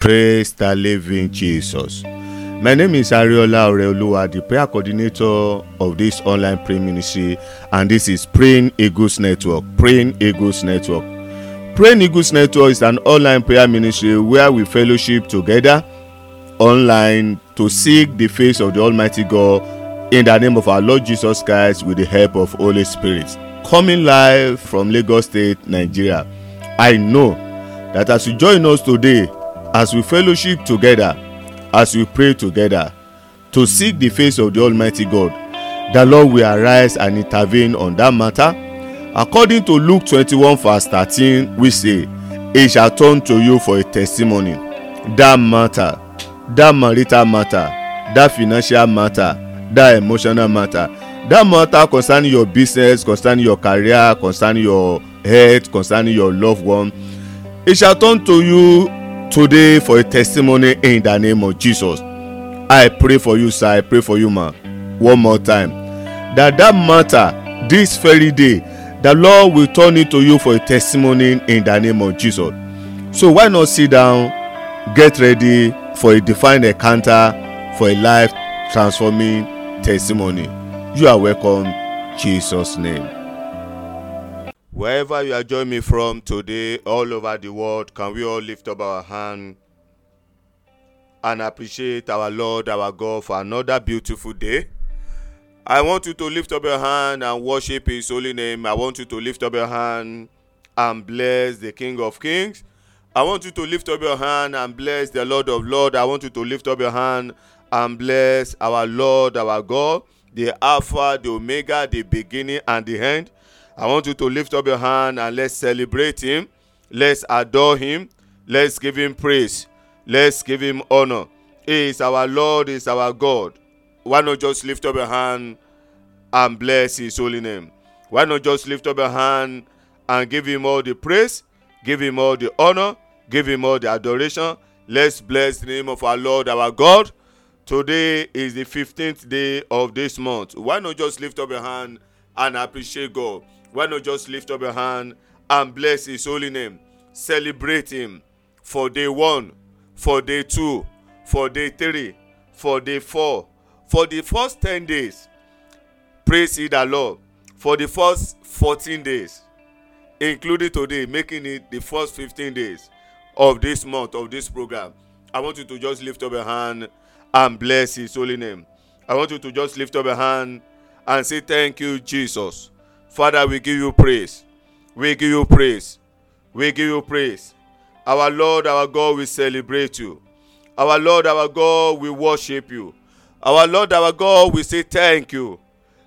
Praise the living Jesus. My name is Ariola Oreoluwa, the prayer coordinator of this online prayer ministry, and this is Praying Eagles Network. Praying Eagles Network. Praying Eagles Network is an online prayer ministry where we fellowship together online to seek the face of the Almighty God in the name of our Lord Jesus Christ with the help of Holy Spirit. Coming live from Lagos State, Nigeria. I know that as you join us today, as we fellowship together, as we pray together to seek the face of the Almighty God, the Lord will arise and intervene on that matter. According to Luke 21, verse 13, we say, He shall turn to you for a testimony. That matter, that marital matter, that financial matter, that emotional matter, that matter concerning your business, concerning your career, concerning your health, concerning your loved one, He shall turn to you today for a testimony in the name of Jesus. I pray for you, sir. I pray for you, ma. One more time. That that matter, this very day, the Lord will turn it to you for a testimony in the name of Jesus. So why not sit down, get ready for a divine encounter, for a life transforming testimony. You are welcome, Jesus' name. Wherever you are joining me from today, all over the world, can we all lift up our hand and appreciate our Lord, our God, for another beautiful day? I want you to lift up your hand and worship His holy name. I want you to lift up your hand and bless the King of Kings. I want you to lift up your hand and bless the Lord of Lords. I want you to lift up your hand and bless our Lord, our God, the Alpha, the Omega, the beginning and the end. I want you to lift up your hand and let's celebrate Him. Let's adore Him. Let's give Him praise. Let's give Him honor. He is our Lord, He is our God. Why not just lift up your hand and bless His holy name? Why not just lift up your hand and give Him all the praise, give Him all the honor, give Him all the adoration? Let's bless the name of our Lord, our God. Today is the 15th day of this month. Why not just lift up your hand and appreciate God? Why not just lift up your hand and bless His holy name? Celebrate Him for day one, for day two, for day three, for day four, for the first 10 days. Praise ye the Lord. For the first 14 days, including today, making it the first 15 days of this month, of this program. I want you to just lift up your hand and bless His holy name. I want you to just lift up your hand and say, Thank you, Jesus. Father, we give you praise. We give you praise. We give you praise. Our Lord, our God, we celebrate you. Our Lord, our God, we worship you. Our Lord, our God, we say thank you.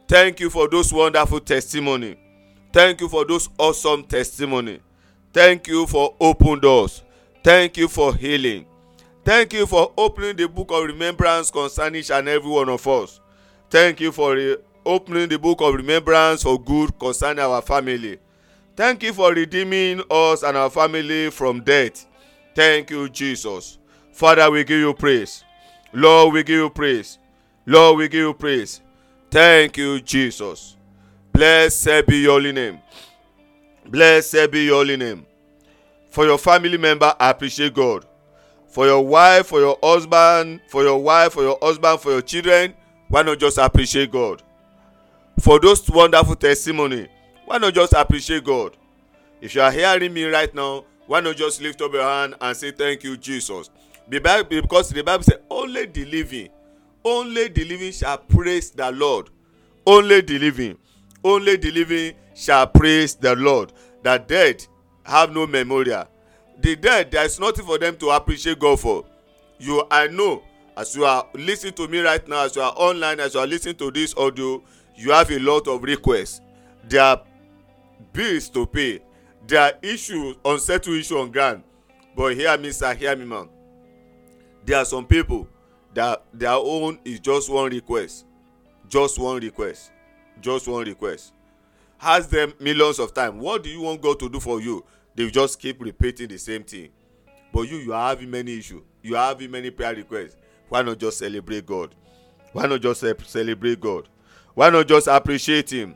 Thank you for those wonderful testimony. Thank you for those awesome testimony. Thank you for open doors. Thank you for healing. Thank you for opening the book of remembrance concerning each and every one of us. Thank you for opening the book of remembrance for good concerning our family. Thank you for redeeming us and our family from death. Thank you, Jesus. Father, we give you praise. Lord, we give you praise. Lord, we give you praise. Thank you, Jesus. Blessed be your holy name. Blessed be your holy name. For your family member, I appreciate God. For your wife, for your husband, for your wife, for your husband, for your children, why not just appreciate God? For those wonderful testimony, why not just appreciate God? If you are hearing me right now, why not just lift up your hand and say thank you, Jesus? Because the Bible says, only the living, only the living shall praise the Lord. Only the living, only the living shall praise the Lord. The dead have no memorial. The dead, there is nothing for them to appreciate God for. You, I know, as you are listening to me right now, as you are online, as you are listening to this audio, you have a lot of requests. There are bills to pay. There are issues, unsettled issue on ground. But hear me, sir, hear me, man. There are some people that their own is just one request. Just one request. Just one request. Ask them millions of times, what do you want God to do for you? They just keep repeating the same thing. But you, you are having many issues. You are having many prayer requests. Why not just celebrate God? Why not just celebrate God? Why not just appreciate Him?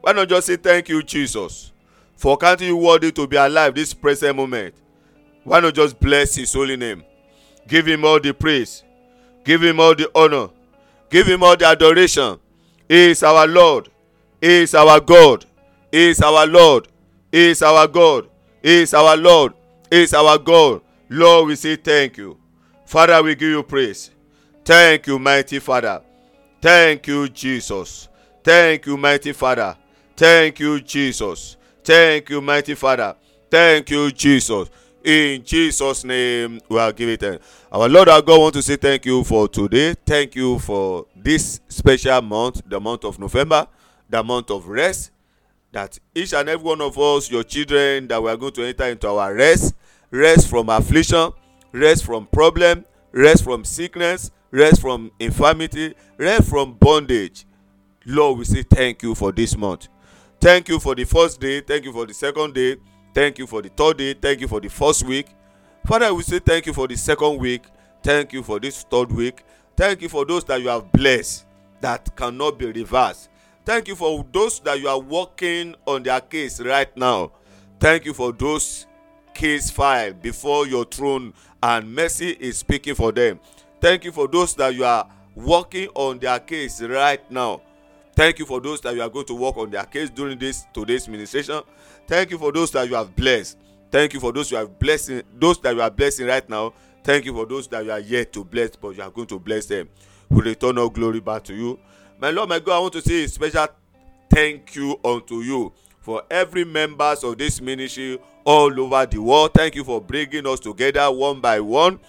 Why not just say thank you, Jesus, for counting you worthy to be alive this present moment? Why not just bless His holy name? Give him all the praise. Give him all the honor. Give him all the adoration. He is our Lord. He is our God. He is our Lord. He is our God. He is our Lord. He is our God. Lord, we say thank you. Father, we give you praise. Thank you, mighty Father. Thank you, Jesus. Thank you, mighty Father. Thank you, Jesus. Thank you, mighty Father. Thank you, Jesus. In Jesus' name, we are giving thanks. Our Lord our God want to say thank you for today. Thank you for this special month, the month of November, the month of rest. That each and every one of us, your children, that we are going to enter into our rest, rest from affliction, rest from problem, rest from sickness, rest from infirmity, rest from bondage. Lord, we say thank you for this month. Thank you for the first day. Thank you for the second day. Thank you for the third day. Thank you for the first week. Father, we say thank you for the second week. Thank you for this third week. Thank you for those that you have blessed that cannot be reversed. Thank you for those that you are working on their case right now. Thank you for those case file before your throne and mercy is speaking for them. Thank you for those that you are working on their case right now. Thank you for those that you are going to work on their case during this today's ministration. Thank you for those that you have blessed. Thank you for those you have blessing, those that you are blessing right now. Thank you for those that you are yet to bless, but you are going to bless them. We return all glory back to you. My Lord, my God, I want to say a special thank you unto you for every members of this ministry all over the world. Thank you for bringing us together one by one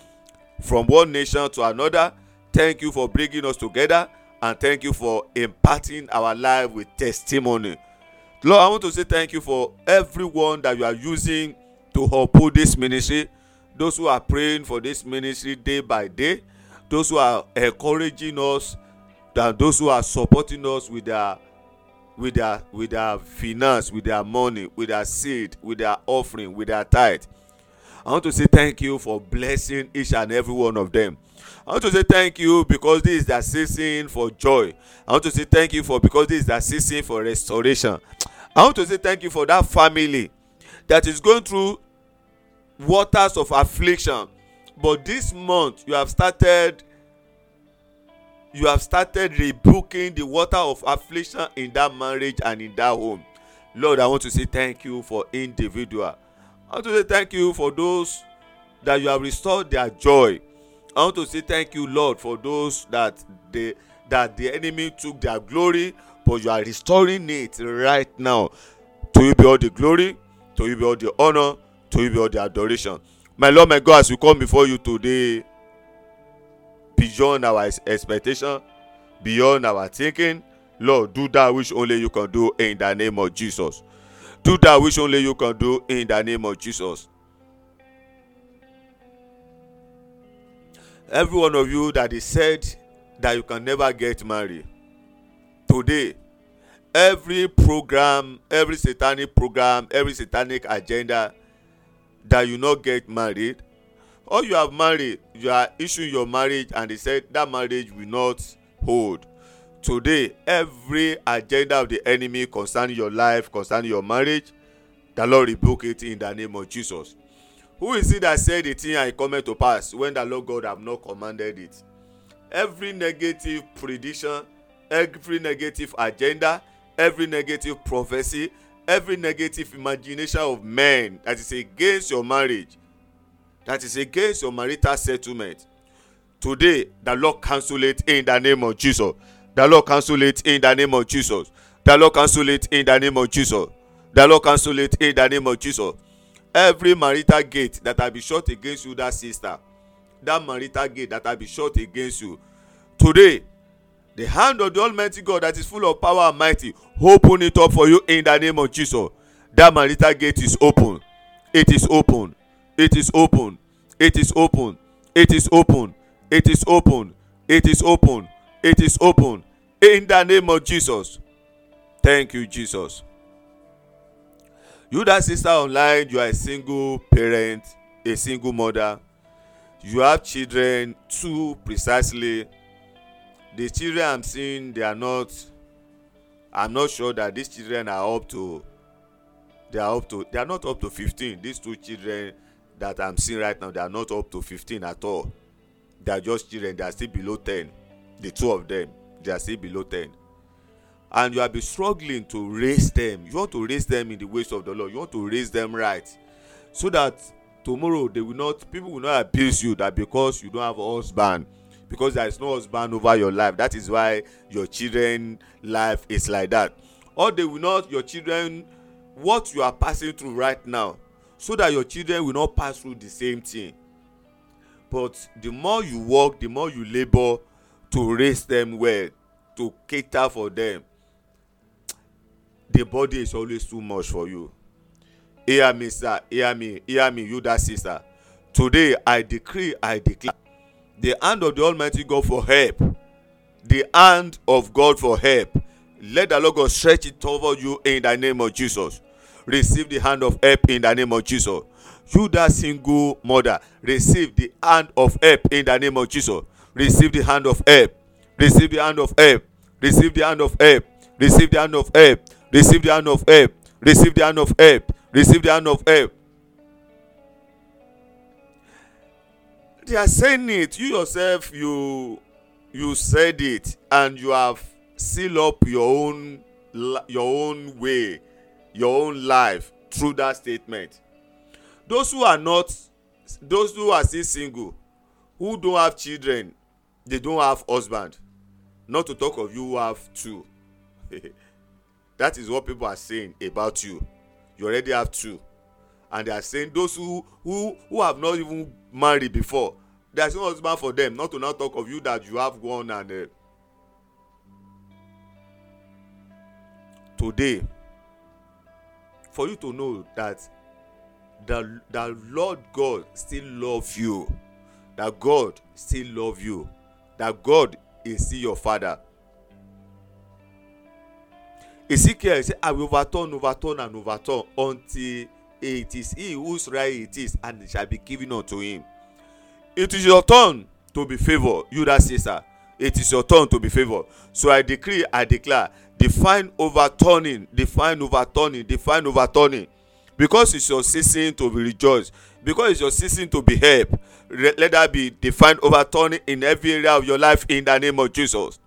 from one nation to another. Thank you for bringing us together and thank you for imparting our life with testimony. Lord, I want to say thank you for everyone that you are using to uphold this ministry. Those who are praying for this ministry day by day, those who are encouraging us, and those who are supporting us with their with their with their finance, with their money, with their seed, with their offering, with their tithe. I want to say thank you for blessing each and every one of them. I want to say thank you because this is the season for joy. I want to say thank you for because this is the season for restoration. I want to say thank you for that family that is going through waters of affliction. But this month you have started you have started rebuking the water of affliction in that marriage and in that home. Lord, I want to say thank you for individual. I want to say thank you for those that you have restored their joy. I want to say thank you, Lord, for those that the that the enemy took their glory, but you are restoring it right now. To you be all the glory, to you be all the honor, to you be all the adoration. My Lord, my God, as we come before you today, beyond our expectation, beyond our thinking, Lord, do that which only you can do in the name of Jesus. Do that which only you can do in the name of Jesus. Every one of you that is said that you can never get married, today, every program, every satanic program, every satanic agenda that you not get married, or you have married, you are issuing your marriage and they said that marriage will not hold. Today, every agenda of the enemy concerning your life, concerning your marriage, the Lord rebuke it in the name of Jesus. Who is it that said the thing and it cometh to pass when the Lord God have not commanded it? Every negative prediction, every negative agenda, every negative prophecy, every negative imagination of men that is against your marriage, that is against your marital settlement. Today, the Lord cancel it in the name of Jesus. The Lord cancel it in the name of Jesus. The Lord cancel it in the name of Jesus. The Lord cancel it in the name of Jesus. Every marital gate that I be shut against you, that sister, that marital gate that I be shut against you, today, the hand of the Almighty God that is full of power and mighty, open it up for you in the name of Jesus. That marital gate is open. It is open. It is open. It is open. It is open. It is open. It is open. It is open. In the name of Jesus. Thank you, Jesus. You that sister online, you are a single parent, a single mother. You have children, two precisely. The children I'm seeing, they are not. I'm not sure that these children are up to. They are up to. They are not up to 15. These two children that I'm seeing right now, they are not up to 15 at all. they are just children they are still below ten the two of them they are still below ten. And you have been struggling to raise them. You want to raise them in the ways of the lord. You want to raise them right. So that tomorrow they will not people will not abuse you that because you don't have a husband. Because there is no husband over your life. That is why your children life is like that. Or they will not your children what you are passing through right now. So that your children will not pass through the same thing. But the more you work the more you labour to raise them well to cater for them. The body is always too much for you. Hear me sir. Hear me. Hear me you that sister. Today i decree i declare the hand of the almighty god for help. The hand of god for help. Let the lord stretch it over you in the name of jesus. Receive the hand of help in the name of jesus. You that single mother receive the hand of help in the name of jesus receive the hand of help. Receive the hand of help. Receive the hand of help. Receive the hand of help. Receive the hand of help. Receive the hand of help. Receive the hand of help. They are saying it. You yourself you you said it and you have sealed up your own your own way your own life through that statement. Those who are not those who are still single who don't have children they don't have husband. Not to talk of you who have two. That is what people are saying about you. You already have two. And they are saying those who who who have not even married before there is no husband for them. Not to now talk of you that you have one and uh, today for you to know that the the lord god still love you. That god still love you that god is still your father. Ezekiel say i will overturn overturn and overturn until it is he whose right it is and it shall be given unto him. It is your turn to be favoured you that sister it is your turn to be favoured so i decree i declare divine overturning divine overturning divine overturning. Because it's your season to be rejoiced because it's your season to be helped let that be defined overturning in every area of your life in the name of jesus.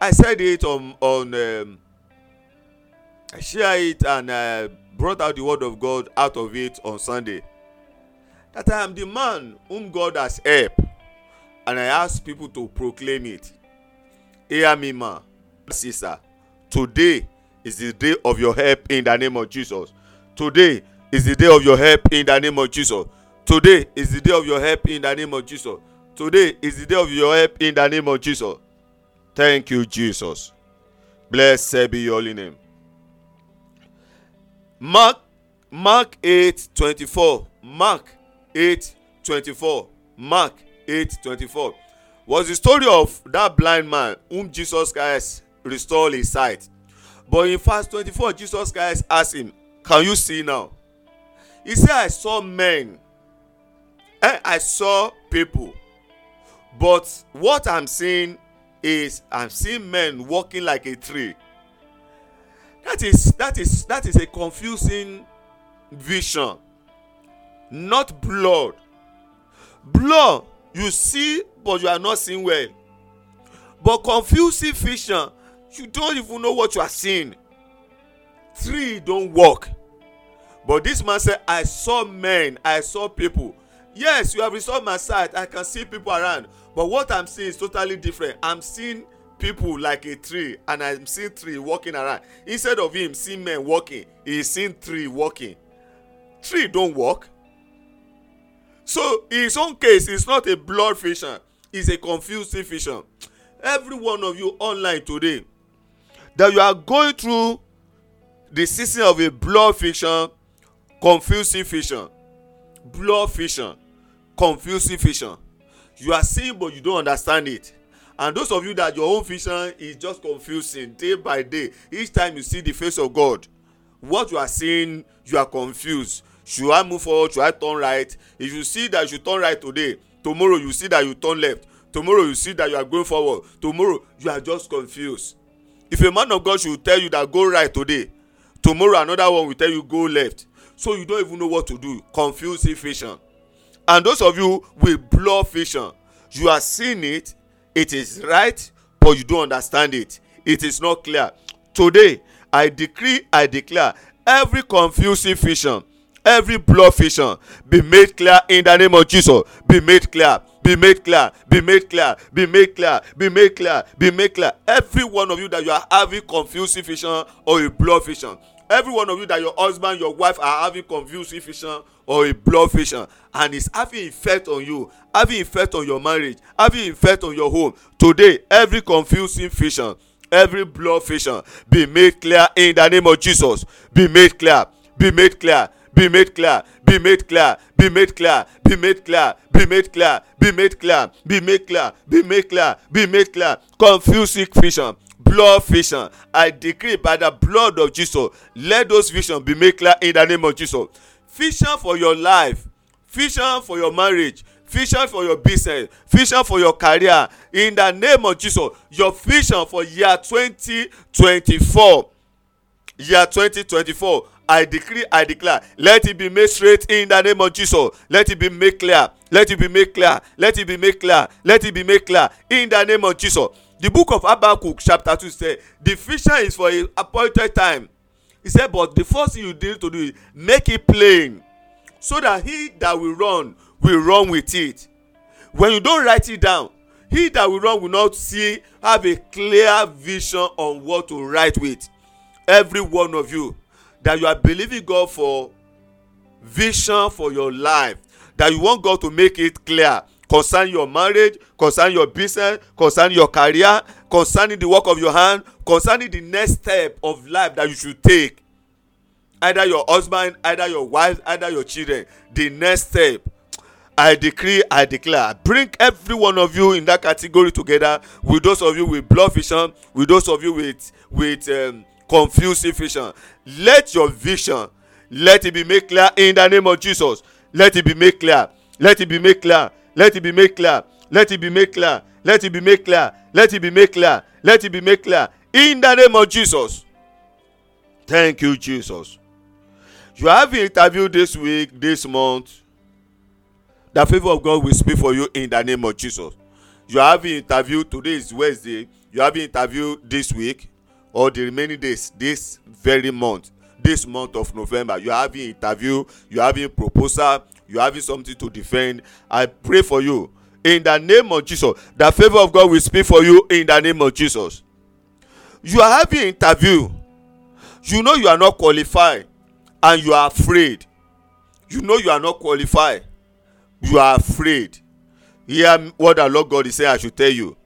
I said it on on um, i share it and uh, brought out the word of god out of it on sunday. That i am the man whom god has helped and i ask people to proclaim it. Hear me ma sister. Today is the day of your help in the name of jesus. Today is the day of your help in the name of jesus. Today is the day of your help in the name of jesus. Today is the day of your help in the name of jesus. Thank you jesus. Blessed be your holy name. Mark mark eight twenty-four. Mark eight twenty-four. Mark eight twenty-four. Was the story of that blind man whom jesus christ restored his sight. But in verse twenty-four jesus christ asked him can you see now he said, i saw men. Eh i saw people. But what i'm seeing is i'm seeing men walking like a tree. That is that is that is a confusing vision. Not blood. Blood you see but you are not seeing well. But confusing vision you don't even know what you are seeing. Tree don work but this man said, i saw men i saw people. Yes you have restored my sight. I can see people around. But what i'm seeing is totally different. I'm seeing people like a tree and i'm seeing tree walking around. Instead of him seeing men walking he's seeing tree walking. Tree don't walk. So in his own case it's not a blood vision it's a confusing vision every one of you online today that you are going through the season of a blood vision confusing vision blood vision confusing vision you are seeing but you don't understand it. And those of you that your own vision is just confusing day by day each time you see the face of god what you are seeing you are confused. Should i move forward? Should i turn right? If you see that you turn right today tomorrow you see that you turn left. Tomorrow you see that you are going forward. Tomorrow you are just confused. If a man of god should tell you that go right today tomorrow another one will tell you go left so you don't even know what to do. Confusing vision and those of you with blur vision you are seeing it it is right but you don't understand it. It is not clear. Today i decree i declare every confusing vision every blur vision be made clear in the name of jesus. Be made clear be made clear be made clear be made clear be made clear be made clear. Every one of you that you are having confusing vision or a blur vision every one of you that your husband your wife are having confusing vision or a blur vision and it's having effect on you having effect on your marriage having effect on your home today every confusing vision every blur vision be made clear in the name of jesus be made clear be made clear be made clear be made clear be made clear be made clear be made clear be made clear be made clear be made clear be made clear confusing vision blur vision. I decree by the blood of jesus let those visions be made clear in the name of jesus. Vision for your life vision for your marriage vision for your business vision for your career. In the name of jesus your vision for year twenty twenty-four. Year twenty twenty-four i decree i declare let it be made straight in the name of jesus. Let it be made clear let it be made clear let it be made clear let it be made clear in the name of jesus the book of habakkuk chapter two say the vision is for a appointed time. He said but the first thing you need to do is make it plain so that he that will run will run with it. When you don write it down he that will run will not see have a clear vision on what to write with. Every one of you that you are believing god for vision for your life that you want god to make it clear concern your marriage concern your business concern your career concerning the work of your hand concerning the next step of life that you should take. Either your husband either your wife either your children the next step. I decree i declare bring every one of you in that category together. With those of you with blood vision with those of you with with um, confusing vision. Let your vision let it be made clear in the name of jesus. Let it be made clear. Let it be made clear let it be made clear. Let it be made clear. Let it be made clear. Let it be made clear. Let it be made clear. In the name of jesus. Thank you jesus. You have an interview this week this month. The favour of god will speak for you in the name of jesus. You have an interview today is wednesday. You have an interview this week or the remaining days this very month this month of november. You have an interview you have a proposal you having something to defend. I pray for you. In the name of jesus the favour of god will speak for you in the name of jesus. You are having interview. You know you are not qualified and you are afraid. You know you are not qualified. You are afraid. Hear what the lord god is saying i should tell you.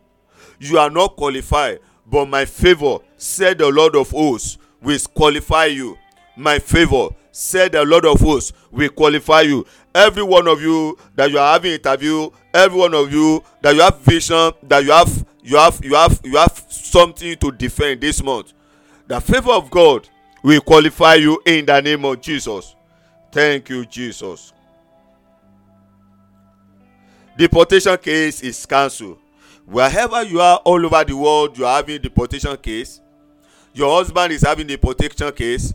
You are not qualified but my favour said the lord of hosts will qualify you. My favour said the lord of hosts will qualify you. Every one of you that you are having interview every one of you that you have vision that you have you have you have you have something to defend this month. The favour of god will qualify you in the name of jesus. Thank you jesus. Deportation case is cancelled. Wherever you are all over the world you are having deportation case. Your husband is having deportation case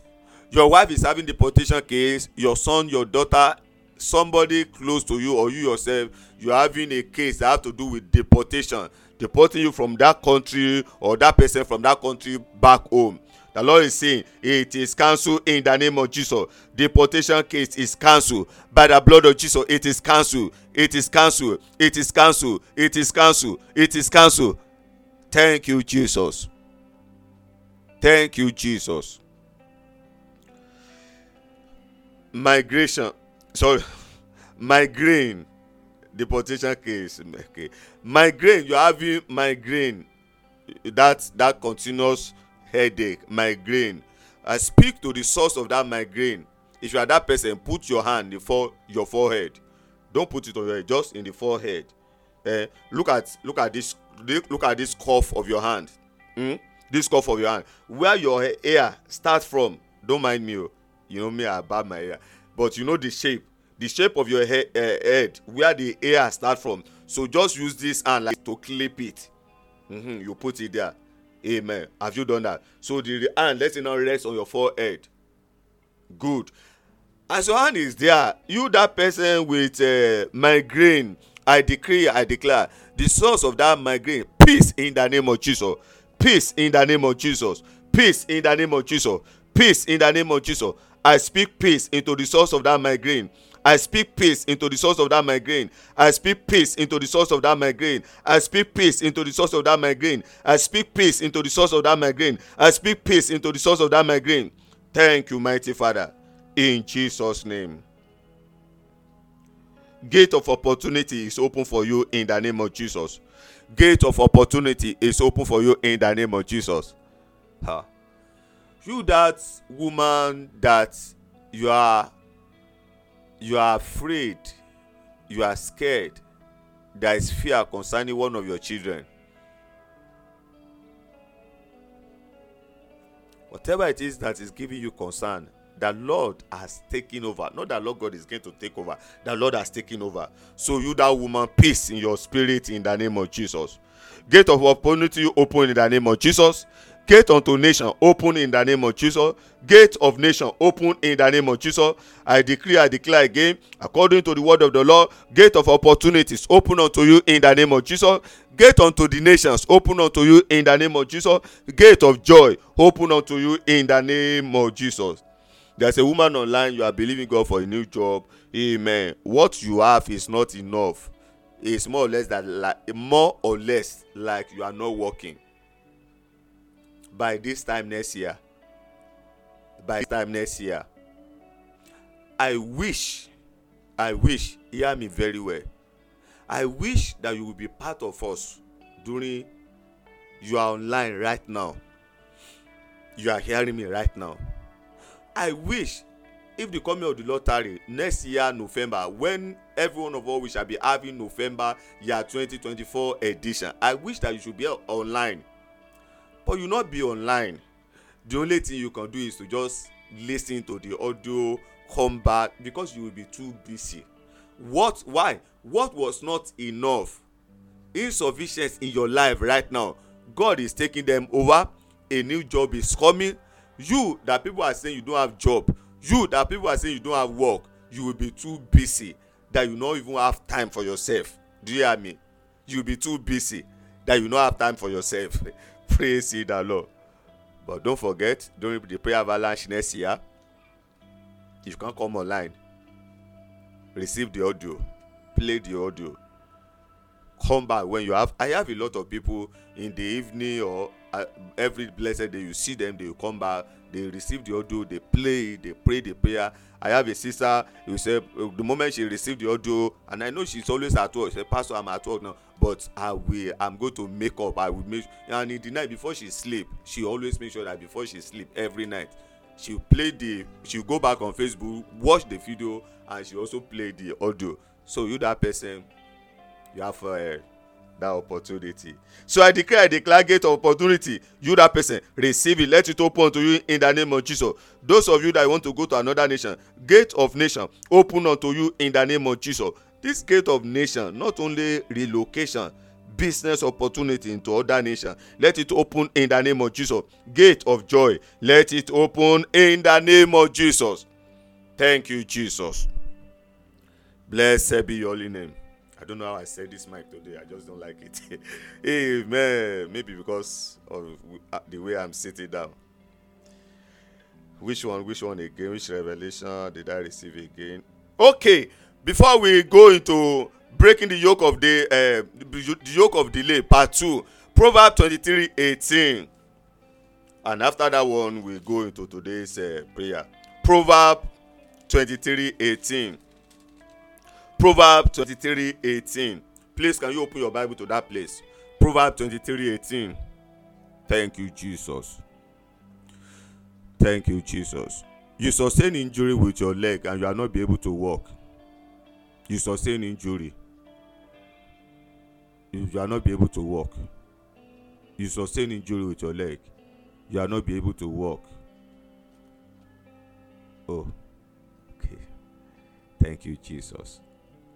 your wife is having deportation case your son your daughter somebody close to you or you yourself you are having a case that have to do with deportation. Deporting you from that country or that person from that country back home. The lord is saying it is cancelled in the name of jesus. Deportation case is cancelled. By the blood of jesus it is cancelled. It is cancelled. It is cancelled. It is cancelled. It is cancelled. Thank you jesus. Thank you jesus migration. Sorry. Migraine. Deportation case. Okay. Migraine. You having migraine. That that continuous headache. Migraine. I speak to the source of that migraine. If you are that person put your hand before your forehead. Don't put it on your head just in the forehead. Eh look at look at this look at this cuff of your hand. Hmm? this cuff of your hand. Where your hair start from? Don't mind me o you know me barb my hair. But you know the shape. The shape of your he uh, head where the hair start from. So just use this hand like to clip it. Mm -hmm, you put it there. Amen. Have you done that? So the hand let it now rest on your forehead. Good. As your hand is there you that person with uh, migraine i decree i declare the source of that migraine peace in the name of jesus. Peace in the name of jesus. Peace in the name of jesus. Peace in the name of jesus i speak peace into the source of that migraine I speak peace into the source of that migraine. I speak peace into the source of that migraine. I speak peace into the source of that migraine. I speak peace into the source of that migraine. I speak peace into the source of that migraine. Thank you, mighty Father. In Jesus' name. Gate of opportunity is open for you in the name of Jesus. Gate of opportunity is open for you in the name of Jesus. Huh. You that woman that you are you are afraid you are scared there is fear concerning one of your children. Whatever it is that is giving you concern the lord has taken over. Not that lord god is going to take over. The lord has taken over. So you that woman peace in your spirit in the name of jesus. Gate of opportunity open in the name of jesus gate unto nation open in the name of jesus. Gate of nation open in the name of jesus. I declare i declare again according to the word of the lord gate of opportunities open unto you in the name of jesus. Gate unto the nations open unto you in the name of jesus. Gate of joy open unto you in the name of jesus. There's a woman online you are believing god for a new job. Amen. What you have is not enough. It's more or less that like more or less like you are not working by this time next year by this time next year i wish i wish hear me very well. I wish that you will be part of us during you are online right now. You are hearing me right now. I wish if the coming of the lord tarry next year november when every one of us we shall be having november year 2024 edition i wish that you should be online but you not be online. The only thing you can do is to just lis ten to the audio come back because you will be too busy. What why? What was not enough insufficient in your life right now. God is taking them over. A new job is coming. You that people are saying you don't have job you that people are saying you don't have work you will be too busy that you no even have time for yourself. Do you hear me? You will be too busy that you no have time for yourself praise ye the lord. But don't forget during the prayer avalanche next year you can come online receive the audio play the audio. Come back when you have i have a lot of people in the evening or uh, every blessed day you see them they come back they receive the audio they play they pray the prayer i have a sister who say the moment she receive the audio and i know she's always at work she say pastor i'm at work now. But i will i'm going to make up. I will make and in the night before she sleep she always make sure that before she sleep every night she play the she go back on facebook watch the video and she also play the audio. So you that person you have uh, that opportunity. So i declare i declare gate of opportunity. You that person receive it. Let it open to you in the name of jesus. Those of you that want to go to another nation gate of nation open unto you in the name of jesus. This gate of nation not only relocation business opportunity into other nation let it open in the name of jesus. Gate of joy let it open in the name of jesus. Thank you jesus. Blessed be your holy name I don't know how I said this mic today. I just don't like it. Amen. Maybe because of the way I'm sitting down. Which one? Which one again? Which revelation did I receive again? Okay. Before we go into breaking the yoke of the uh, the yoke of delay, part two, Proverbs 23 18. And after that one, we go into today's uh, prayer. Proverbs 23 18. Proverbs 23 18. Please, can you open your Bible to that place? Proverbs 23 18. Thank you, Jesus. Thank you, Jesus. You sustain injury with your leg and you are not be able to walk. You sustain injury. You are not be able to walk. You sustain injury with your leg. You are not be able to walk. Oh, okay. Thank you, Jesus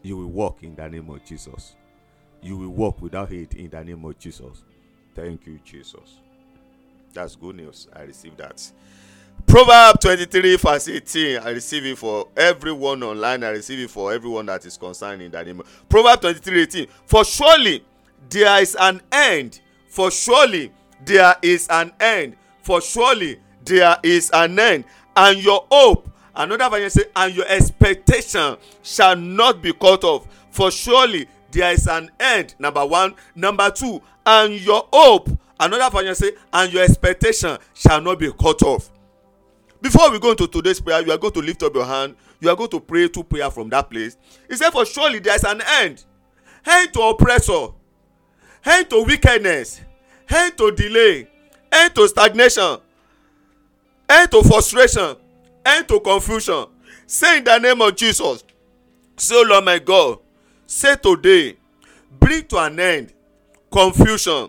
you will walk in the name of Jesus. You will walk without hate in the name of Jesus. Thank you, Jesus. That's good news. I received that. Proverbs 23 verse 18. I receive it for everyone online. I receive it for everyone that is concerned in that name. Proverbs 23 18. For surely there is an end. For surely there is an end. For surely there is an end. And your hope, another version say, and your expectation shall not be cut off. For surely there is an end. Number one. Number two, and your hope, another version say, and your expectation shall not be cut off. Before we go into today's prayer you are going to lift up your hand. You are going to pray two prayer from that place. He said for surely there is an end. End to oppressor. End to wickedness. End to delay. End to stagnation. End to frustration end to confusion. Say in the name of jesus. Say o lord my god. Say today bring to an end confusion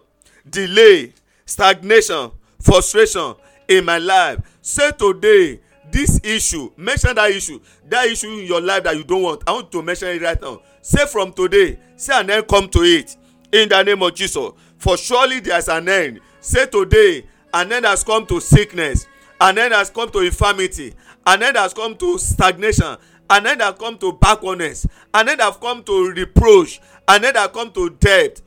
delay stagnation frustration in my life. Say today this issue mention that issue that issue in your life that you don't want i want to mention it right now. Say from today say an end come to it. In the name of jesus. For surely there is an end. Say today an end has come to sickness. An end has come to infirmity an end has come to stagnation. An end has come to backwardness. An end has come to reproach. An end has come to death.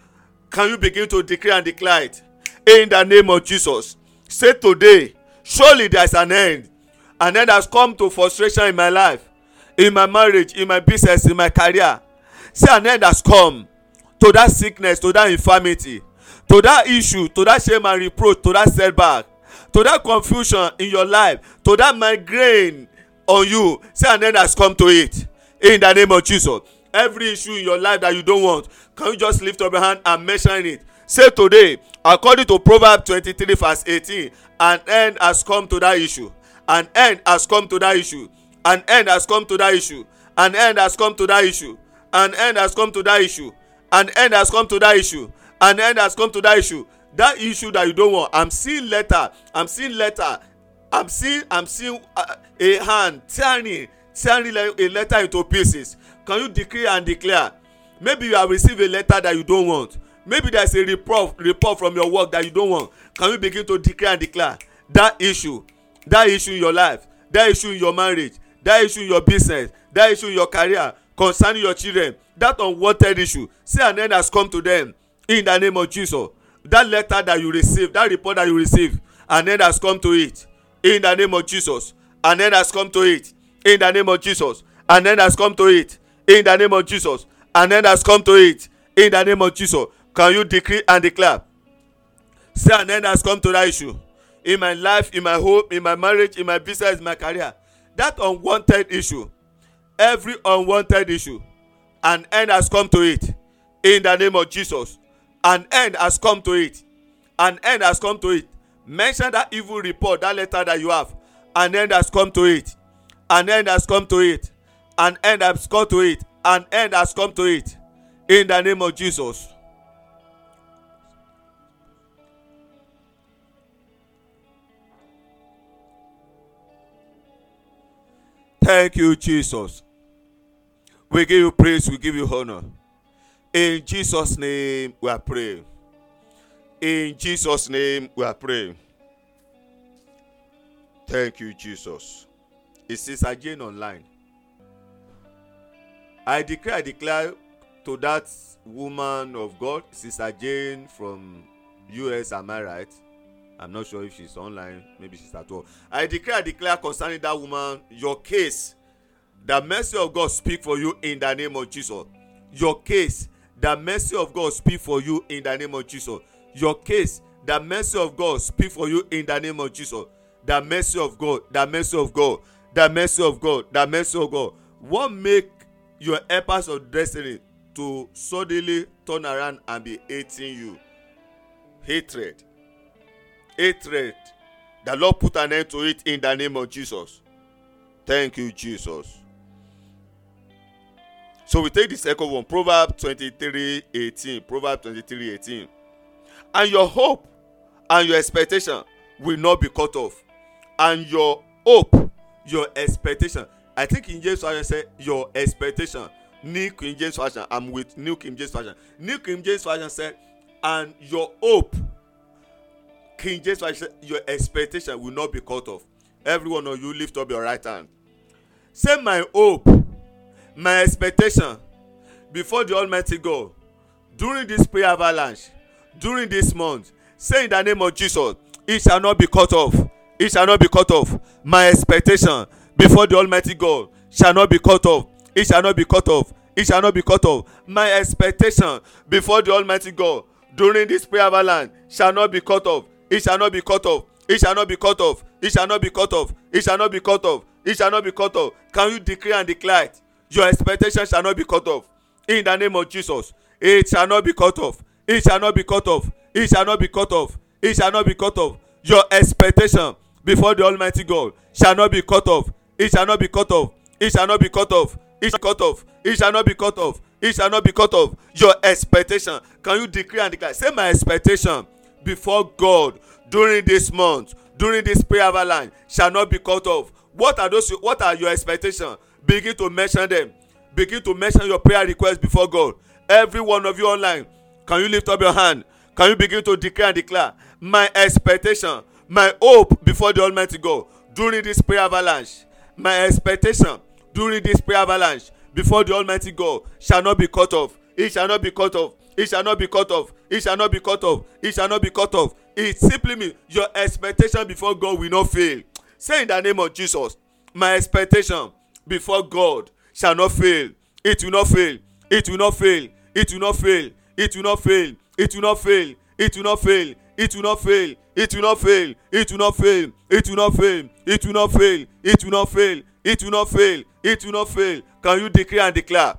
Can you begin to declare and declare it? In the name of jesus. Say today surely there is an end. An end has come to frustration in my life in my marriage in my business in my career. Say an end has come to that sickness to that infirmity to that issue to that shame and reproach to that setback to that confusion in your life to that migraine on you say an end has come to it. In the name of jesus. Every issue in your life that you don't want can you just lift up your hand and mention it? Say today according to proverbs twenty-three verse eighteen an end has come to that issue. An end has come to that issue. An end has come to that issue. An end has come to that issue. An end has come to that issue. An end has come to that issue. An end has come to that issue that issue that you don't want i'm seeing letter i'm seeing letter i'm seeing i'm seeing uh, a hand tearing tearing a letter into pieces. Can you declare and declare? Maybe you have received a letter that you don't want. Maybe there is a report report from your work that you don't want. Can you begin to declare and declare? That issue that issue in your life that issue in your marriage that issue in your business that issue in your career concerning your children that unwanted issue say an end has come to them in the name of jesus that letter that you receive that report that you receive an end has come to it in the name of jesus. An end has come to it in the name of jesus. An end has come to it in the name of jesus. An end has come to it in the name of jesus. Can you decree and declare? Say an end has come to that issue. In my life in my home in my marriage in my business in my career. That unwanted issue every unwanted issue an end has come to it in the name of jesus an end has come to it. An end has come to it. Mention that evil report that letter that you have. An end has come to it. An end has come to it. An end has come to it. An end has come to it. In the name of jesus. Thank you, Jesus. We give you praise, we give you honor. In Jesus' name, we are praying. In Jesus' name, we are praying. Thank you, Jesus. It's Sister Jane online. I declare, I declare to that woman of God, Sister Jane from US, am I right? I'm not sure if she's online, maybe she's at all. I declare, I declare concerning that woman, your case, the mercy of God speak for you in the name of Jesus. Your case, the mercy of God speak for you in the name of Jesus. Your case, the mercy of God speak for you in the name of Jesus. The mercy of God, the mercy of God, the mercy of God, the mercy of God. What make your helpers of destiny to suddenly turn around and be hating you? Hatred. Hatred. The Lord put an end to it in the name of Jesus. Thank you, Jesus. So we take the second one, Proverbs 23 18. Proverbs 23 18. And your hope and your expectation will not be cut off. And your hope, your expectation. I think in James Version said your expectation. New King James Version. I'm with New King James Version. New King James Version said, and your hope. King James Version said, your expectation will not be cut off. every one of you lift up your right hand say my hope my expectation before the almighty god during this prayer avalanche during this month say in the name of jesus it shall not be cut off it shall not be cut off my expectation before the almighty god shall not be cut off it shall not be cut off it shall not be cut off my expectation before the almighty god during this prayer avalanche shall not be cut off it shall not be cut off it shall not be cut off it shall not be cut off it shall not be cut off it shall not be cut off can you declare and declare it your expectation shall not be cut off in the name of jesus it shall not be cut off it shall not be cut off it shall not be cut off it shall not be cut off your expectation before the almighty god shall not be cut off it shall not be cut off it shall not be cut off it shall cut off it shall not be cut off it shall not be cut off your expectation can you declare and declare say my expectation before god during this month during this prayer avalanche shall not be cut off what are those what are your expectations begin to mention them. Begin to mention your prayer request before god. Every one of you online can you lift up your hand? Can you begin to declare and declare my expectation my hope before the almighty god during this prayer avalanche? My expectation during this prayer avalanche before the almighty god shall not be cut off. It shall not be cut off. It shall not be cut off. It shall not be cut off. It shall not be cut off. It simply means your expectation before god will not fail. Say in the name of jesus my expectation before god shall not fail it will not fail it will not fail it will not fail it will not fail it will not fail it will not fail it will not fail it will not fail it will not fail it will not fail it will not fail it will not fail it will not fail it will not fail can you declare and declare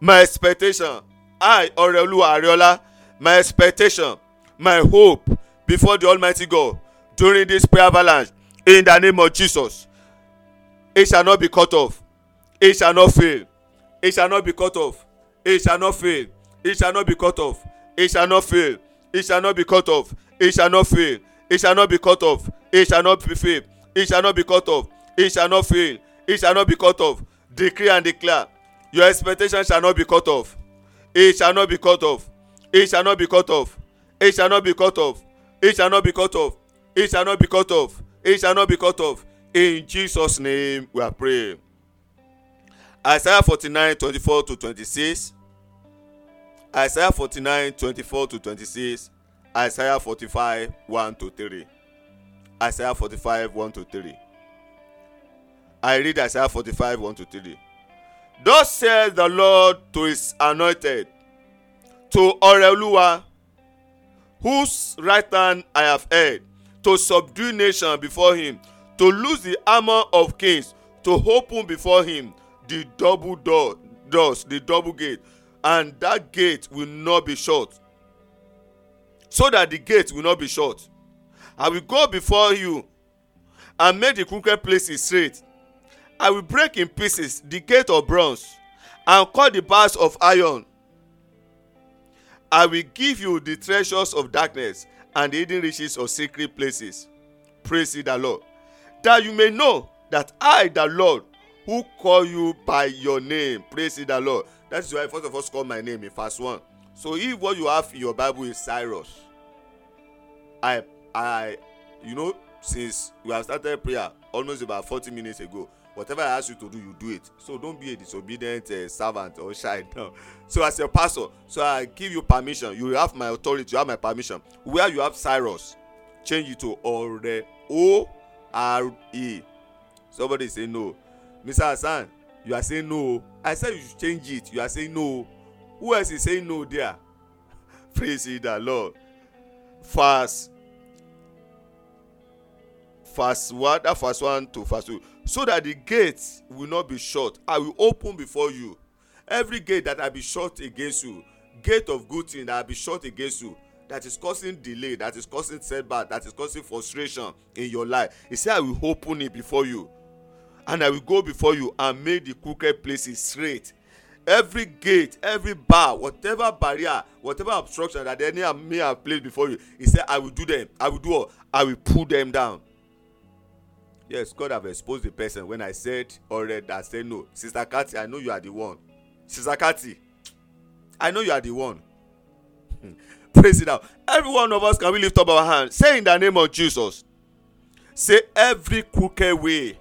my expectation i ọrẹoluwa ariola my expectation my hope before the almighty god during this prayer avalanche in the name of jesus it shall not be cut off it shall not fail it shall not be cut off it shall not fail it shall not be cut off it shall not fail it shall not be cut off it shall not fail it shall not be cut off it shall not be fail it shall not be cut off it shall not fail it shall not be cut off declare and declare your expectation shall not be cut off it shall not be cut off it shall not be cut off it shall not be cut off it shall not be cut off it shall not be cut off it shall not be cut off in jesus name we are praying. Isaiah forty-nine twenty-four to twenty-six. Isaiah forty-nine twenty-four to twenty-six. Isaiah forty-five one to three. Isaiah forty-five one to three. I read isaiah forty-five one to three. Thus says the lord to his anointed to ọrẹoluwa whose right hand i have heard to subdue nation before him to loose the armour of kings to open before him the double door doors the double gate and that gate will not be shut. So that the gate will not be shut. I will go before you and make the crooked places straight. I will break in pieces the gate of bronze and cut the bars of iron. I will give you the treasures of darkness and the hidden riches of secret places. Praise the lord that you may know that i the lord who call you by your name praise the lord. That is why first of all call my name in verse one. So if what you have in your bible is cyrus i i you know since we have started prayer almost about forty minutes ago whatever i ask you to do you do it. So don't be a disobedient uh, servant or child no. So as a pastor so i give you permission. You have my authority you have my permission. Where you have cyrus change it to ore o r e. Somebody say no. Mr hasan you are saying no. I said you should change it. You are saying no. Who else is saying no there? Praise the lord. Verse verse one that verse one to verse two. So that the gate will not be shut. I will open before you. Every gate that i be shut against you gate of good thing that i be shut against you that is causing delay that is causing setback that is causing frustration in your life. He say i will open it before you and i will go before you and make the crooked places straight. Every gate every bar whatever barrier whatever obstruction that the enemy may have placed before you he say i will do them. I will do all. I will pull them down. Yes god have exposed the person when i said already i said no. Sister kati i know you are the one. Sister kati i know you are the one hmm. Praise it out. every one of us can we lift up our hand? Say in the name of jesus. Say every crooked way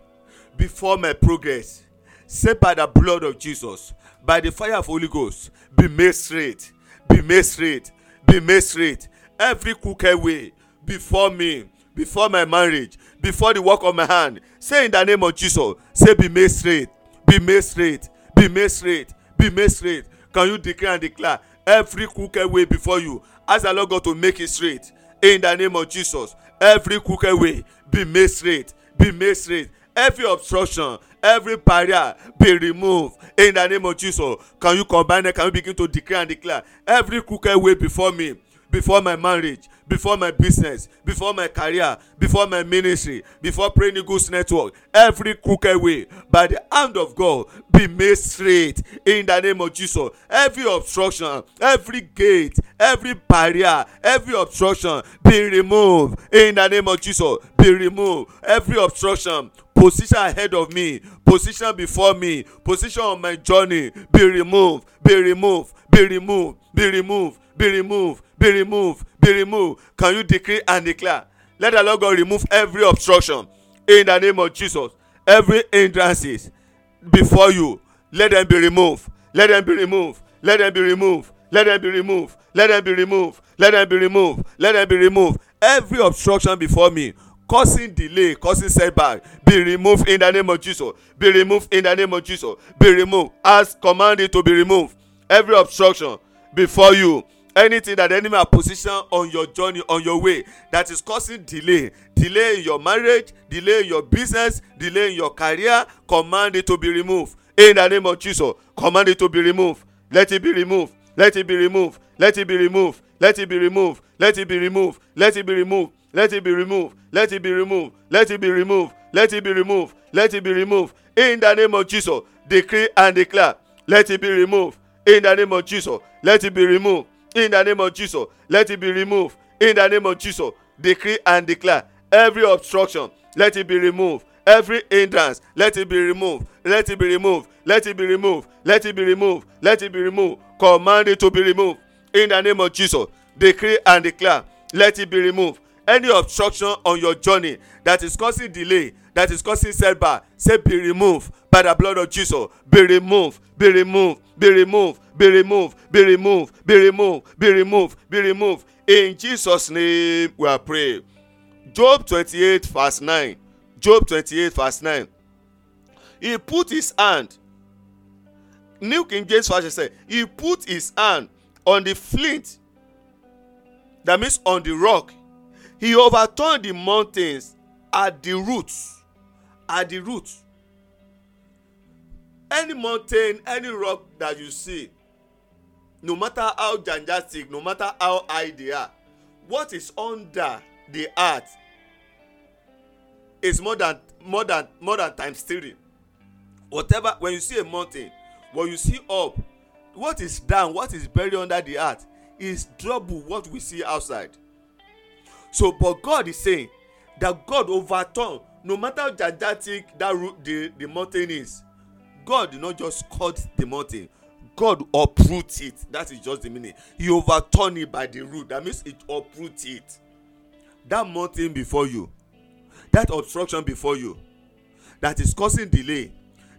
before my progress. Say by the blood of jesus by the fire of holy ghost be made straight be made straight be made straight. Every crooked way before me before my marriage before the work of my hand. Say in the name of jesus say be made straight be made straight be made straight be made straight. Can you declare and declare every crooked way before you ask the lord god to make it straight in the name of jesus every crooked way be made straight be made straight. Every obstruction every barrier be removed in the name of jesus. Can you combine it? Can you begin to declare and declare? Every crooked way before me before my marriage before my business before my career before my ministry before praying eagles network every crooked way by the hand of god be made straight in the name of jesus. Every obstruction every gate every barrier every obstruction be removed in the name of jesus. Be removed. Every obstruction position ahead of me position before me position on my journey be removed be removed be removed be removed be removed be removed be removed. Can you decree and declare? Let the lord god remove every obstruction in the name of jesus. Every hindrances before you let them be removed. Let them be removed. Let them be removed. Let them be removed. Let them be removed. Let them be removed. Let them be removed. Every obstruction before me causing delay causing setback be removed in the name of jesus. Be removed in the name of jesus. Be removed. As commanded to be removed. Every obstruction before you anything that the enemy have position on your journey on your way that is causing delay delay in your marriage delay in your business delay in your career command it to be removed in the name of jesus command it to be removed let it be removed let it be removed let it be removed let it be removed let it be removed let it be removed let it be removed let it be removed let it be removed let it be removed let it be removed in the name of jesus decree and declare let it be removed in the name of jesus let it be removed in the name of jesus let it be removed in the name of jesus decree and declare every obstruction let it be removed every hindrance let it be removed let it be removed let it be removed let it be removed let it be removed command it to be removed in the name of jesus decree and declare let it be removed any obstruction on your journey that is causing delay that is causing setback say be removed by the blood of jesus be removed be removed be removed be removed be removed be removed be removed be removed. In jesus name we are praying. Job twenty-eight verse nine. Job twenty-eight verse nine. He put his hand new king james version say he put his hand on the flint that means on the rock. He overturned the mountains at the roots at the root any mountain any rock that you see no matter how gigantic no matter how high they are what is under the earth is more than more than more than times three whatever when you see a mountain when you see up what is down what is buried under the earth is double what we see outside. So but god is saying that god overturn no matter how gigantic that the the mountain is god did not just cut the mountain god uproot it. That is just the meaning. He overturn it by the root. That means it uproot it. That mountain before you that obstruction before you that is causing delay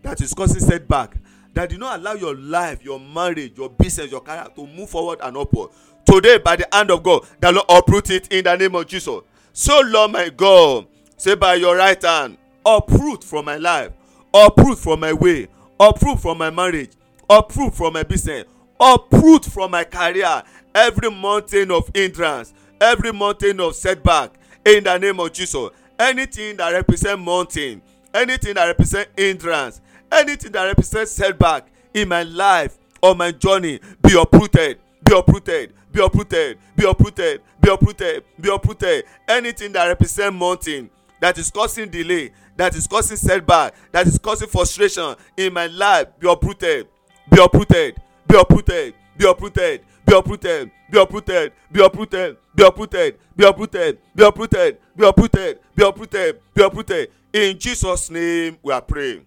that is causing setback that did not allow your life your marriage your business your career to move forward and upward. Today by the hand of god the lord uproot it in the name of jesus. So lord my god say by your right hand uproot from my life uproot from my way uproot from my marriage uproot from my business uproot from my career. Every mountain of hindrance every mountain of setback in the name of jesus. Anything that represent mountain anything that represent hindrance anything that represent setback in my life or my journey be uprooted be uprooted be uprooted be uprooted be uprooted be uprooted. Anything that represent mountain that is causing delay that is causing setback that is causing frustration in my life be uprooted be uprooted be uprooted be uprooted be uprooted be uprooted be uprooted be uprooted be uprooted be uprooted be uprooted be uprooted be uprooted in jesus name we are praying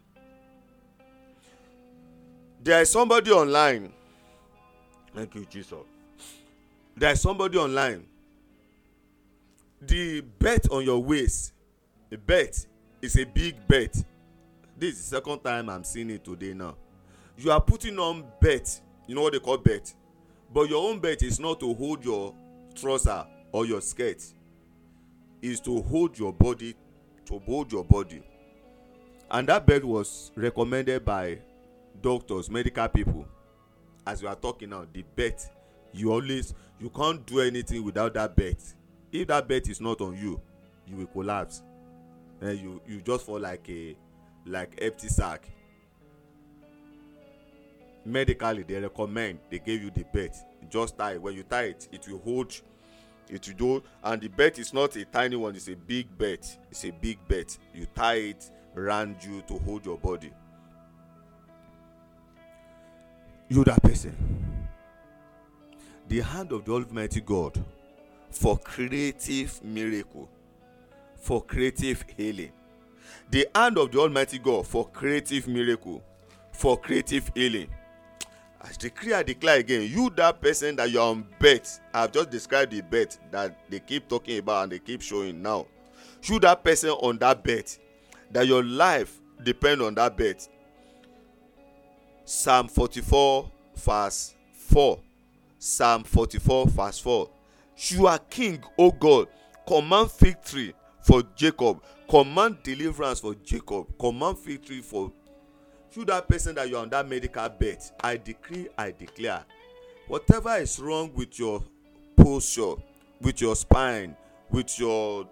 there is somebody online thank you jesus there is somebody online the bet on your waist a bet is a big bet this is the second time i'm seeing it today now you are putting on bet. You know what they call bet. But your own bet is not to hold your trouser or your skirt. Is to hold your body to hold your body. And that bet was recommended by doctors medical people. As we are talking now the bet you always you can't do anything without that bet. If that bet is not on you you will collapse. And you you just fall like a like empty sack medically they recommend they give you the bet. Just tie when you tie it it will hold it will do and the bet is not a tiny one it's a big bet. It's a big bet. You tie it round you to hold your body. You that person. The hand of the almighty god for creative miracle for creative healing. The hand of the almighty god for creative miracle for creative healing I declare I declare again you that person that you're on bet I have just described the bet that they keep talking about and they keep showing now. You that person on that bet that your life depend on that bet. Psalm forty-four verse four. Psalm forty-four verse four. You are king o god. Command victory for jacob. Command deliverance for jacob. Command victory for you that person that you are on that medical bed i decree i declare whatever is wrong with your posture with your spine with your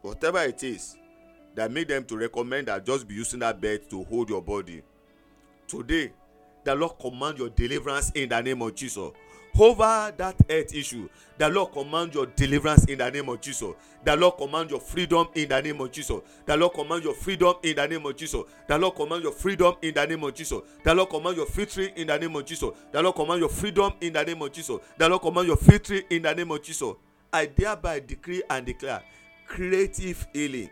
whatever it is that make them to recommend that just be using that bed to hold your body today the lord command your deliverance in the name of jesus over that health issue the lord command your deliverance in the name of jesus. The lord command your freedom in the name of jesus. The lord command your freedom in the name of jesus. The lord command your freedom in the name of jesus. The lord command your victory in the name of jesus. The lord command your freedom in the name of jesus. The lord command your victory in the name of jesus. I thereby decree and declare creative healing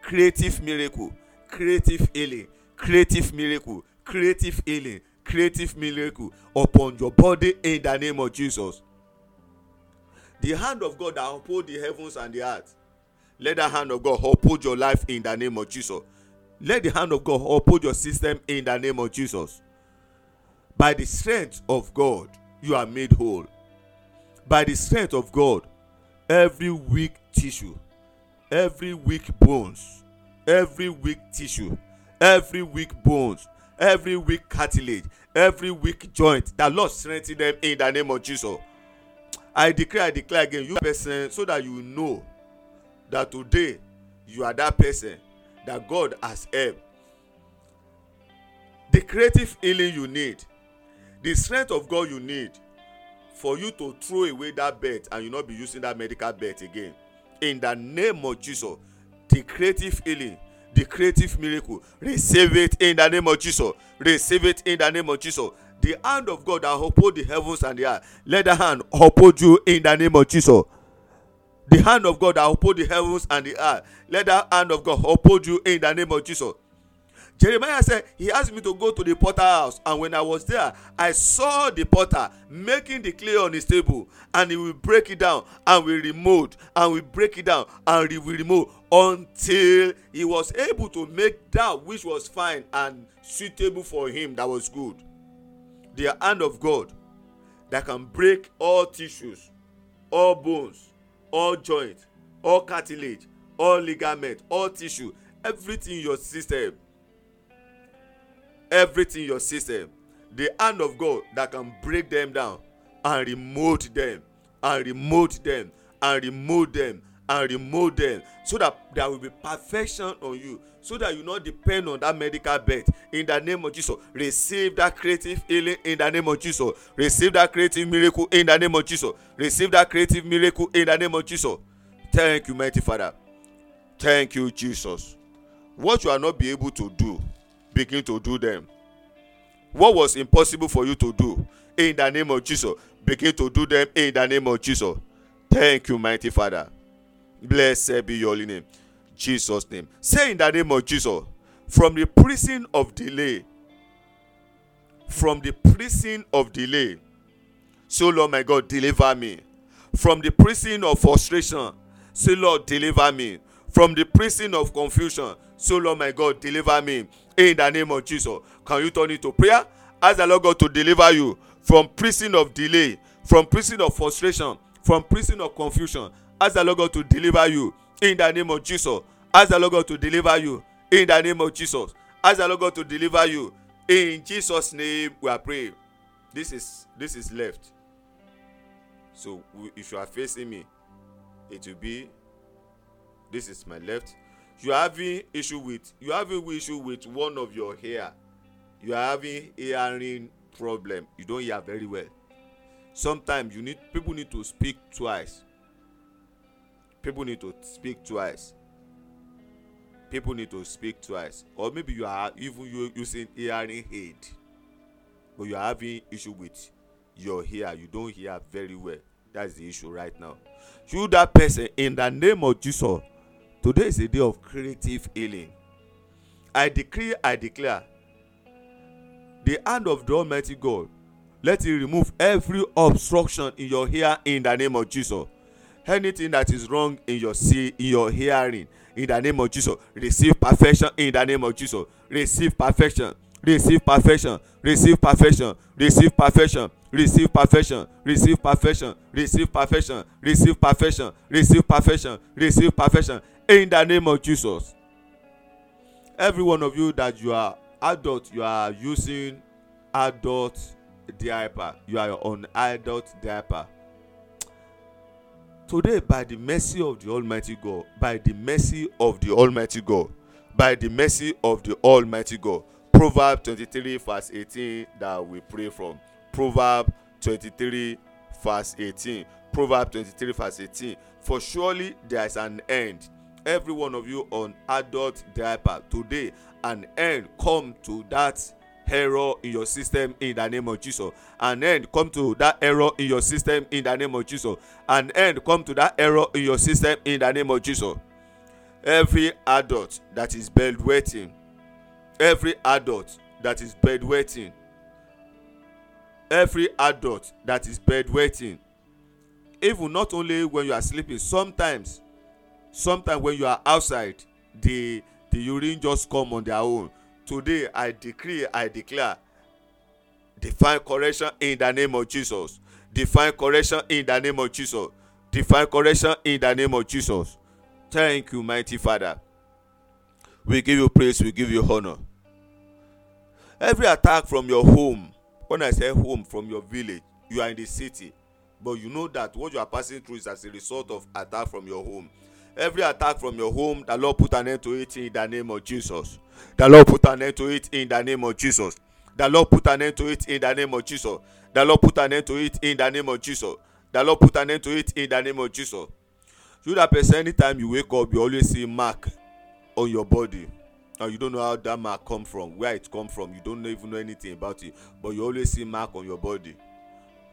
creative miracle creative healing creative miracle creative healing creative miracle upon your body in the name of jesus. The hand of god that uphold the heavens and the earth let the hand of god uphold your life in the name of jesus. Let the hand of god uphold your system in the name of jesus. By the strength of god you are made whole. By the strength of god every weak tissue every weak bones every weak tissue every weak bones every weak cartilage every weak joint that lord strengthen them in the name of jesus. I declare i declare again you person so that you know that today you are that person that god has helped. The creative healing you need the strength of god you need for you to throw away that bed and you not be using that medical bed again. In the name of jesus the creative healing the creative miracle. Receive it in the name of jesus. Receive it in the name of jesus. The hand of god that uphold the heavens and the earth let the hand uphold you in the name of jesus. The hand of god that uphold the heavens and the earth let the hand of god uphold you in the name of jesus jeremiah said he asked me to go to the potter house and when i was there i saw the potter making the clay on his table and he will break it down and will remove and will break it down and he will remove until he was able to make that which was fine and suitable for him that was good. The hand of god that can break all tissues all bones all joint all cartilage all ligament all tissue everything in your system everything in your system. The hand of god that can break them down and remove them and remove them and remove them and remove them so that there will be perfection on you so that you no depend on that medical bed. In the name of jesus receive that creative healing in the name of jesus. Receive that creative miracle in the name of jesus. Receive that creative miracle in the name of jesus. Thank you mighty father. Thank you jesus. What you are not be able to do begin to do them. What was impossible for you to do? In the name of jesus begin to do them in the name of jesus. Thank you mighty father. Blessed be your holy name. Jesus name. Say in the name of jesus from the prison of delay from the prison of delay so lord my god deliver me. From the prison of frustration say lord deliver me. From the prison of confusion so lord my god deliver me in the name of jesus can you turn it to prayer? Ask the lord god to deliver you from prison of delay from prison of frustration from prison of confusion. Ask the lord god to deliver you in the name of jesus. Ask the lord god to deliver you in the name of jesus. Ask the lord god to deliver you in jesus name. We are praying. This is this is left. So if you are facing me it will be this is my left you are having issue with you are having issue with one of your hair. You are having hearing problem. You don hear very well. Sometimes you need people need to speak twice. People need to speak twice. People need to speak twice. Or maybe you are even using hearing aid but you are having issue with your ear you don hear very well. That's the issue right now. You that person in the name of jesus Today is a day of creative healing. I decree, I declare, the hand of the Almighty God, let it remove every obstruction in your ear in the name of Jesus. Anything that is wrong in your see, in your hearing, in the name of Jesus, receive perfection in the name of Jesus. Receive perfection. Receive perfection. Receive perfection. Receive perfection receive perfection receive perfection receive perfection receive perfection receive perfection receive perfection in the name of jesus. Every one of you that you are adult you are using adult diaper. You are on adult diaper. Today by the mercy of the almighty god by the mercy of the almighty god by the mercy of the almighty god proverb twenty-three verse eighteen that we pray from. Proverb twenty-three verse eighteen. Proverb twenty-three verse eighteen. For surely there is an end every one of you on adult diaper today an end come to that error in your system in the name of jesus. An end come to that error in your system in the name of jesus. An end come to that error in your system in the name of jesus. Every adult that is bedwetting every adult that is bedwetting every adult that is bedwetting even not only when you are sleeping sometimes sometimes when you are outside the the urine just come on their own. Today i decree i declare divine correction in the name of jesus. Divine correction in the name of jesus. Divine correction in the name of jesus. Thank you mighty father. We give you praise we give you honor. Every attack from your home when i say home from your village you are in the city. But you know that what you are passing through is as a result of attack from your home every attack from your home the lord put an end to it in the name of jesus. The lord put an end to it in the name of jesus. The lord put an end to it in the name of jesus. The lord put an end to it in the name of jesus. The lord put an end to it in the name of jesus. You that person anytime you wake up you always see mark on your body. And you don't know how that mark come from where it come from. You don't even know anything about it but you always see mark on your body.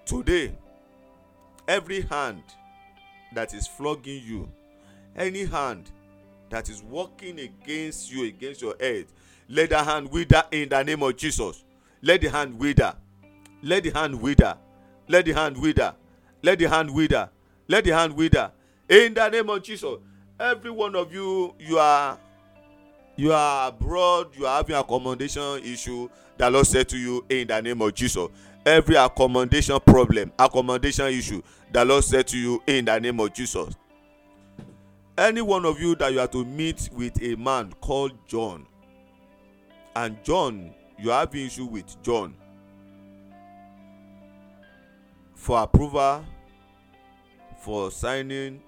Today every hand that is flogging you any hand that is working against you against your head let the hand wither in the name of jesus. Let the hand wither. Let the hand wither. Let the hand wither. Let the hand wither. Let the hand wither. In the name of jesus every one of you you are you are abroad you are having accommodation issue the lord said to you in the name of jesus every accommodation problem accommodation issue the lord said to you in the name of jesus any one of you that you are to meet with a man called john and john you have issue with john for approval for signing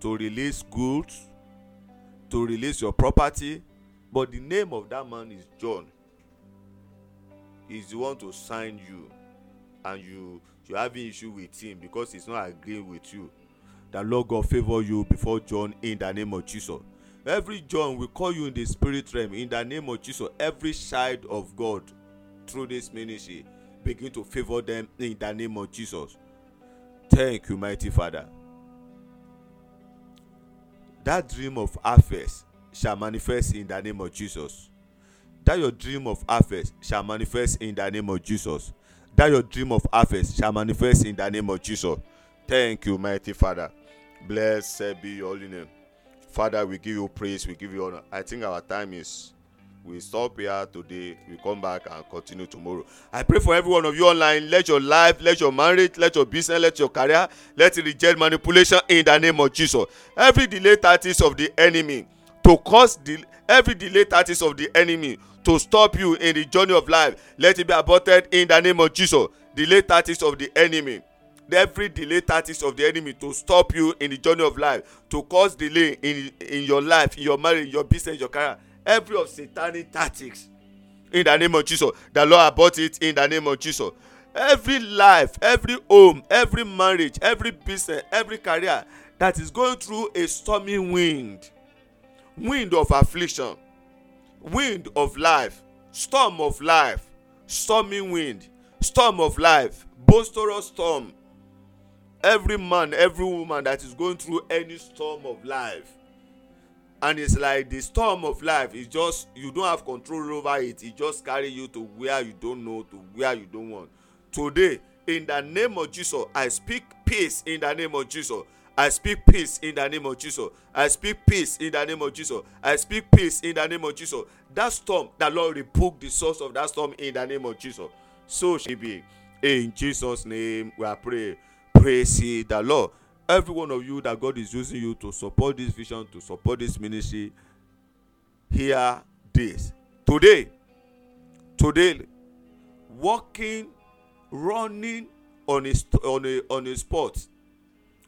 to release goods to release your property but the name of that man is john. He's the one to sign you and you you having issue with him because he's not agreeing with you the lord god favour you before john in the name of jesus. Every john we call you in the spirit realm in the name of jesus. Every child of god through this ministry begin to favour them in the name of jesus. Thank you mighty father. That dream of harvest shall manifest in the name of jesus. That your dream of harvest shall manifest in the name of jesus. That your dream of harvest shall manifest in the name of jesus. Thank you mighty father blessed be your holy name. Father, we give you praise, we give you honor. I think our time is we stop here today we come back and continue tomorrow. I pray for every one of you online let your life let your marriage let your business let your career let it reject manipulation in the name of jesus. Every delay tactics of the enemy to cause the every delay tactics of the enemy to stop you in the journey of life let it be aborted in the name of jesus. Delay tactics of the enemy every delay tactics of the enemy to stop you in the journey of life to cause delay in in your life in your marriage your business your career. Every of satanic tactics. In the name of jesus. The lord abort it in the name of jesus. Every life every home every marriage every business every career that is going through a stormy wind. Wind of affliction. Wind of life. Storm of life. Stormy wind. Storm of life. Boisterous storm every man every woman that is going through any storm of life. And it's like the storm of life is just you don't have control over it. It just carry you to where you don't know to where you don't want. Today in the name of jesus i speak peace in the name of jesus. I speak peace in the name of jesus. I speak peace in the name of jesus. I speak peace in the name of jesus. That storm the lord rebuke the source of that storm in the name of jesus. So shall be. In jesus name we are praying praise the lord every one of you that God is using you to support this vision, to support this ministry, hear this. Today, today, walking, running on a on a on a spot,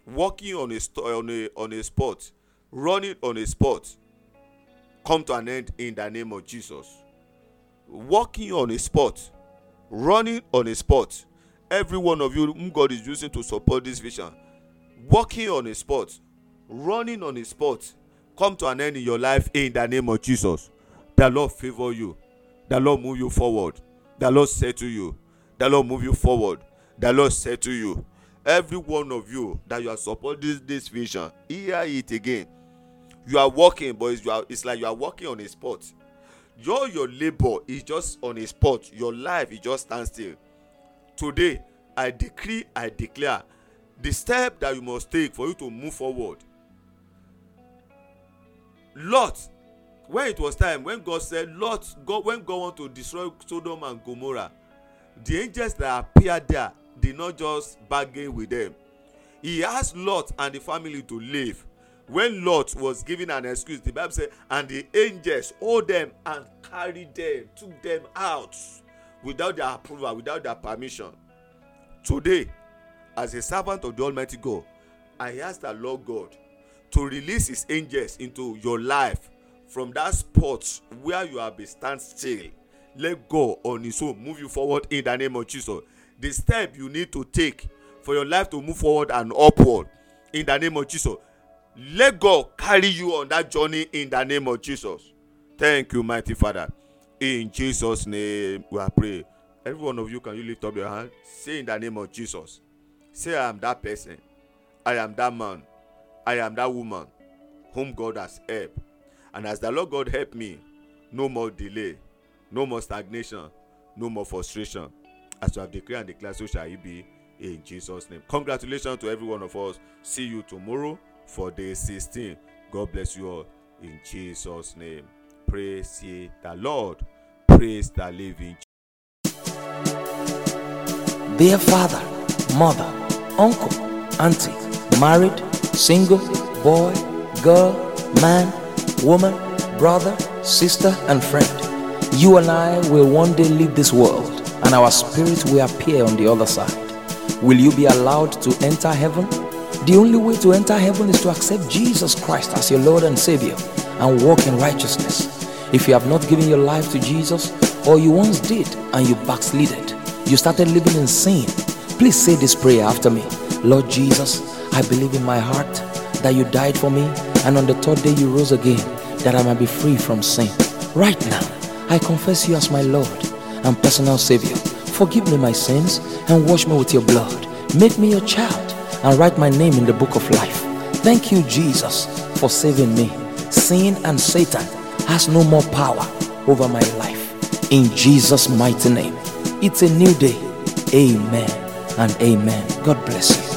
walking on a on a on a spot, running on a spot, come to an end in the name of Jesus. Walking on a spot, running on a spot. Every one of you whom God is using to support this vision walking on a spot running on a spot come to an end in your life in the name of jesus. The lord favour you. The lord move you forward. The lord say to you. The lord move you forward. The lord say to you. Every one of you that you are supporting this vision hear it again. You are working but it's, are, it's like you are working on a spot. Your your labour is just on a spot. Your life is just stand still today i decree i declare the step that you must take for you to move forward. Lot when it was time when god said lot god when god want to destroy sodom and gomorrah the angels that appeared there did not just bargain with them. He asked lot and the family to leave. When lot was given an excuse the bible say and the angels hold them and carried them took them out without their approval without their permission. Today as a servant of the almighty god i ask the lord god to release his angels into your life from that spot where you have been stand still. Let go on his own move you forward in the name of jesus. The step you need to take for your life to move forward and upward in the name of jesus. Let god carry you on that journey in the name of jesus. Thank you mighty father in jesus name we are pray every one of you can you lift up your hand? Say in the name of jesus. Say i am that person. I am that man. I am that woman whom god has helped. And as the lord god help me no more delay no more stagnation no more frustration. As you have declared and declared so shall it be in jesus name. Congratulations to every one of us. See you tomorrow for day sixteen. God bless you all in jesus name praise ye the lord praise the living Dear father, mother, uncle, auntie, married, single, boy, girl, man, woman, brother, sister, and friend. You and I will one day leave this world, and our spirit will appear on the other side. Will you be allowed to enter heaven? The only way to enter heaven is to accept Jesus Christ as your Lord and Savior and walk in righteousness. If you have not given your life to Jesus, or you once did and you backslided, you started living in sin, please say this prayer after me. Lord Jesus, I believe in my heart that you died for me, and on the third day you rose again, that I might be free from sin. Right now, I confess you as my Lord and personal Savior. Forgive me my sins and wash me with your blood. Make me your child and write my name in the book of life. Thank you, Jesus, for saving me. Sin and Satan has no more power over my life. In Jesus' mighty name. It's a new day. Amen and amen. God bless you.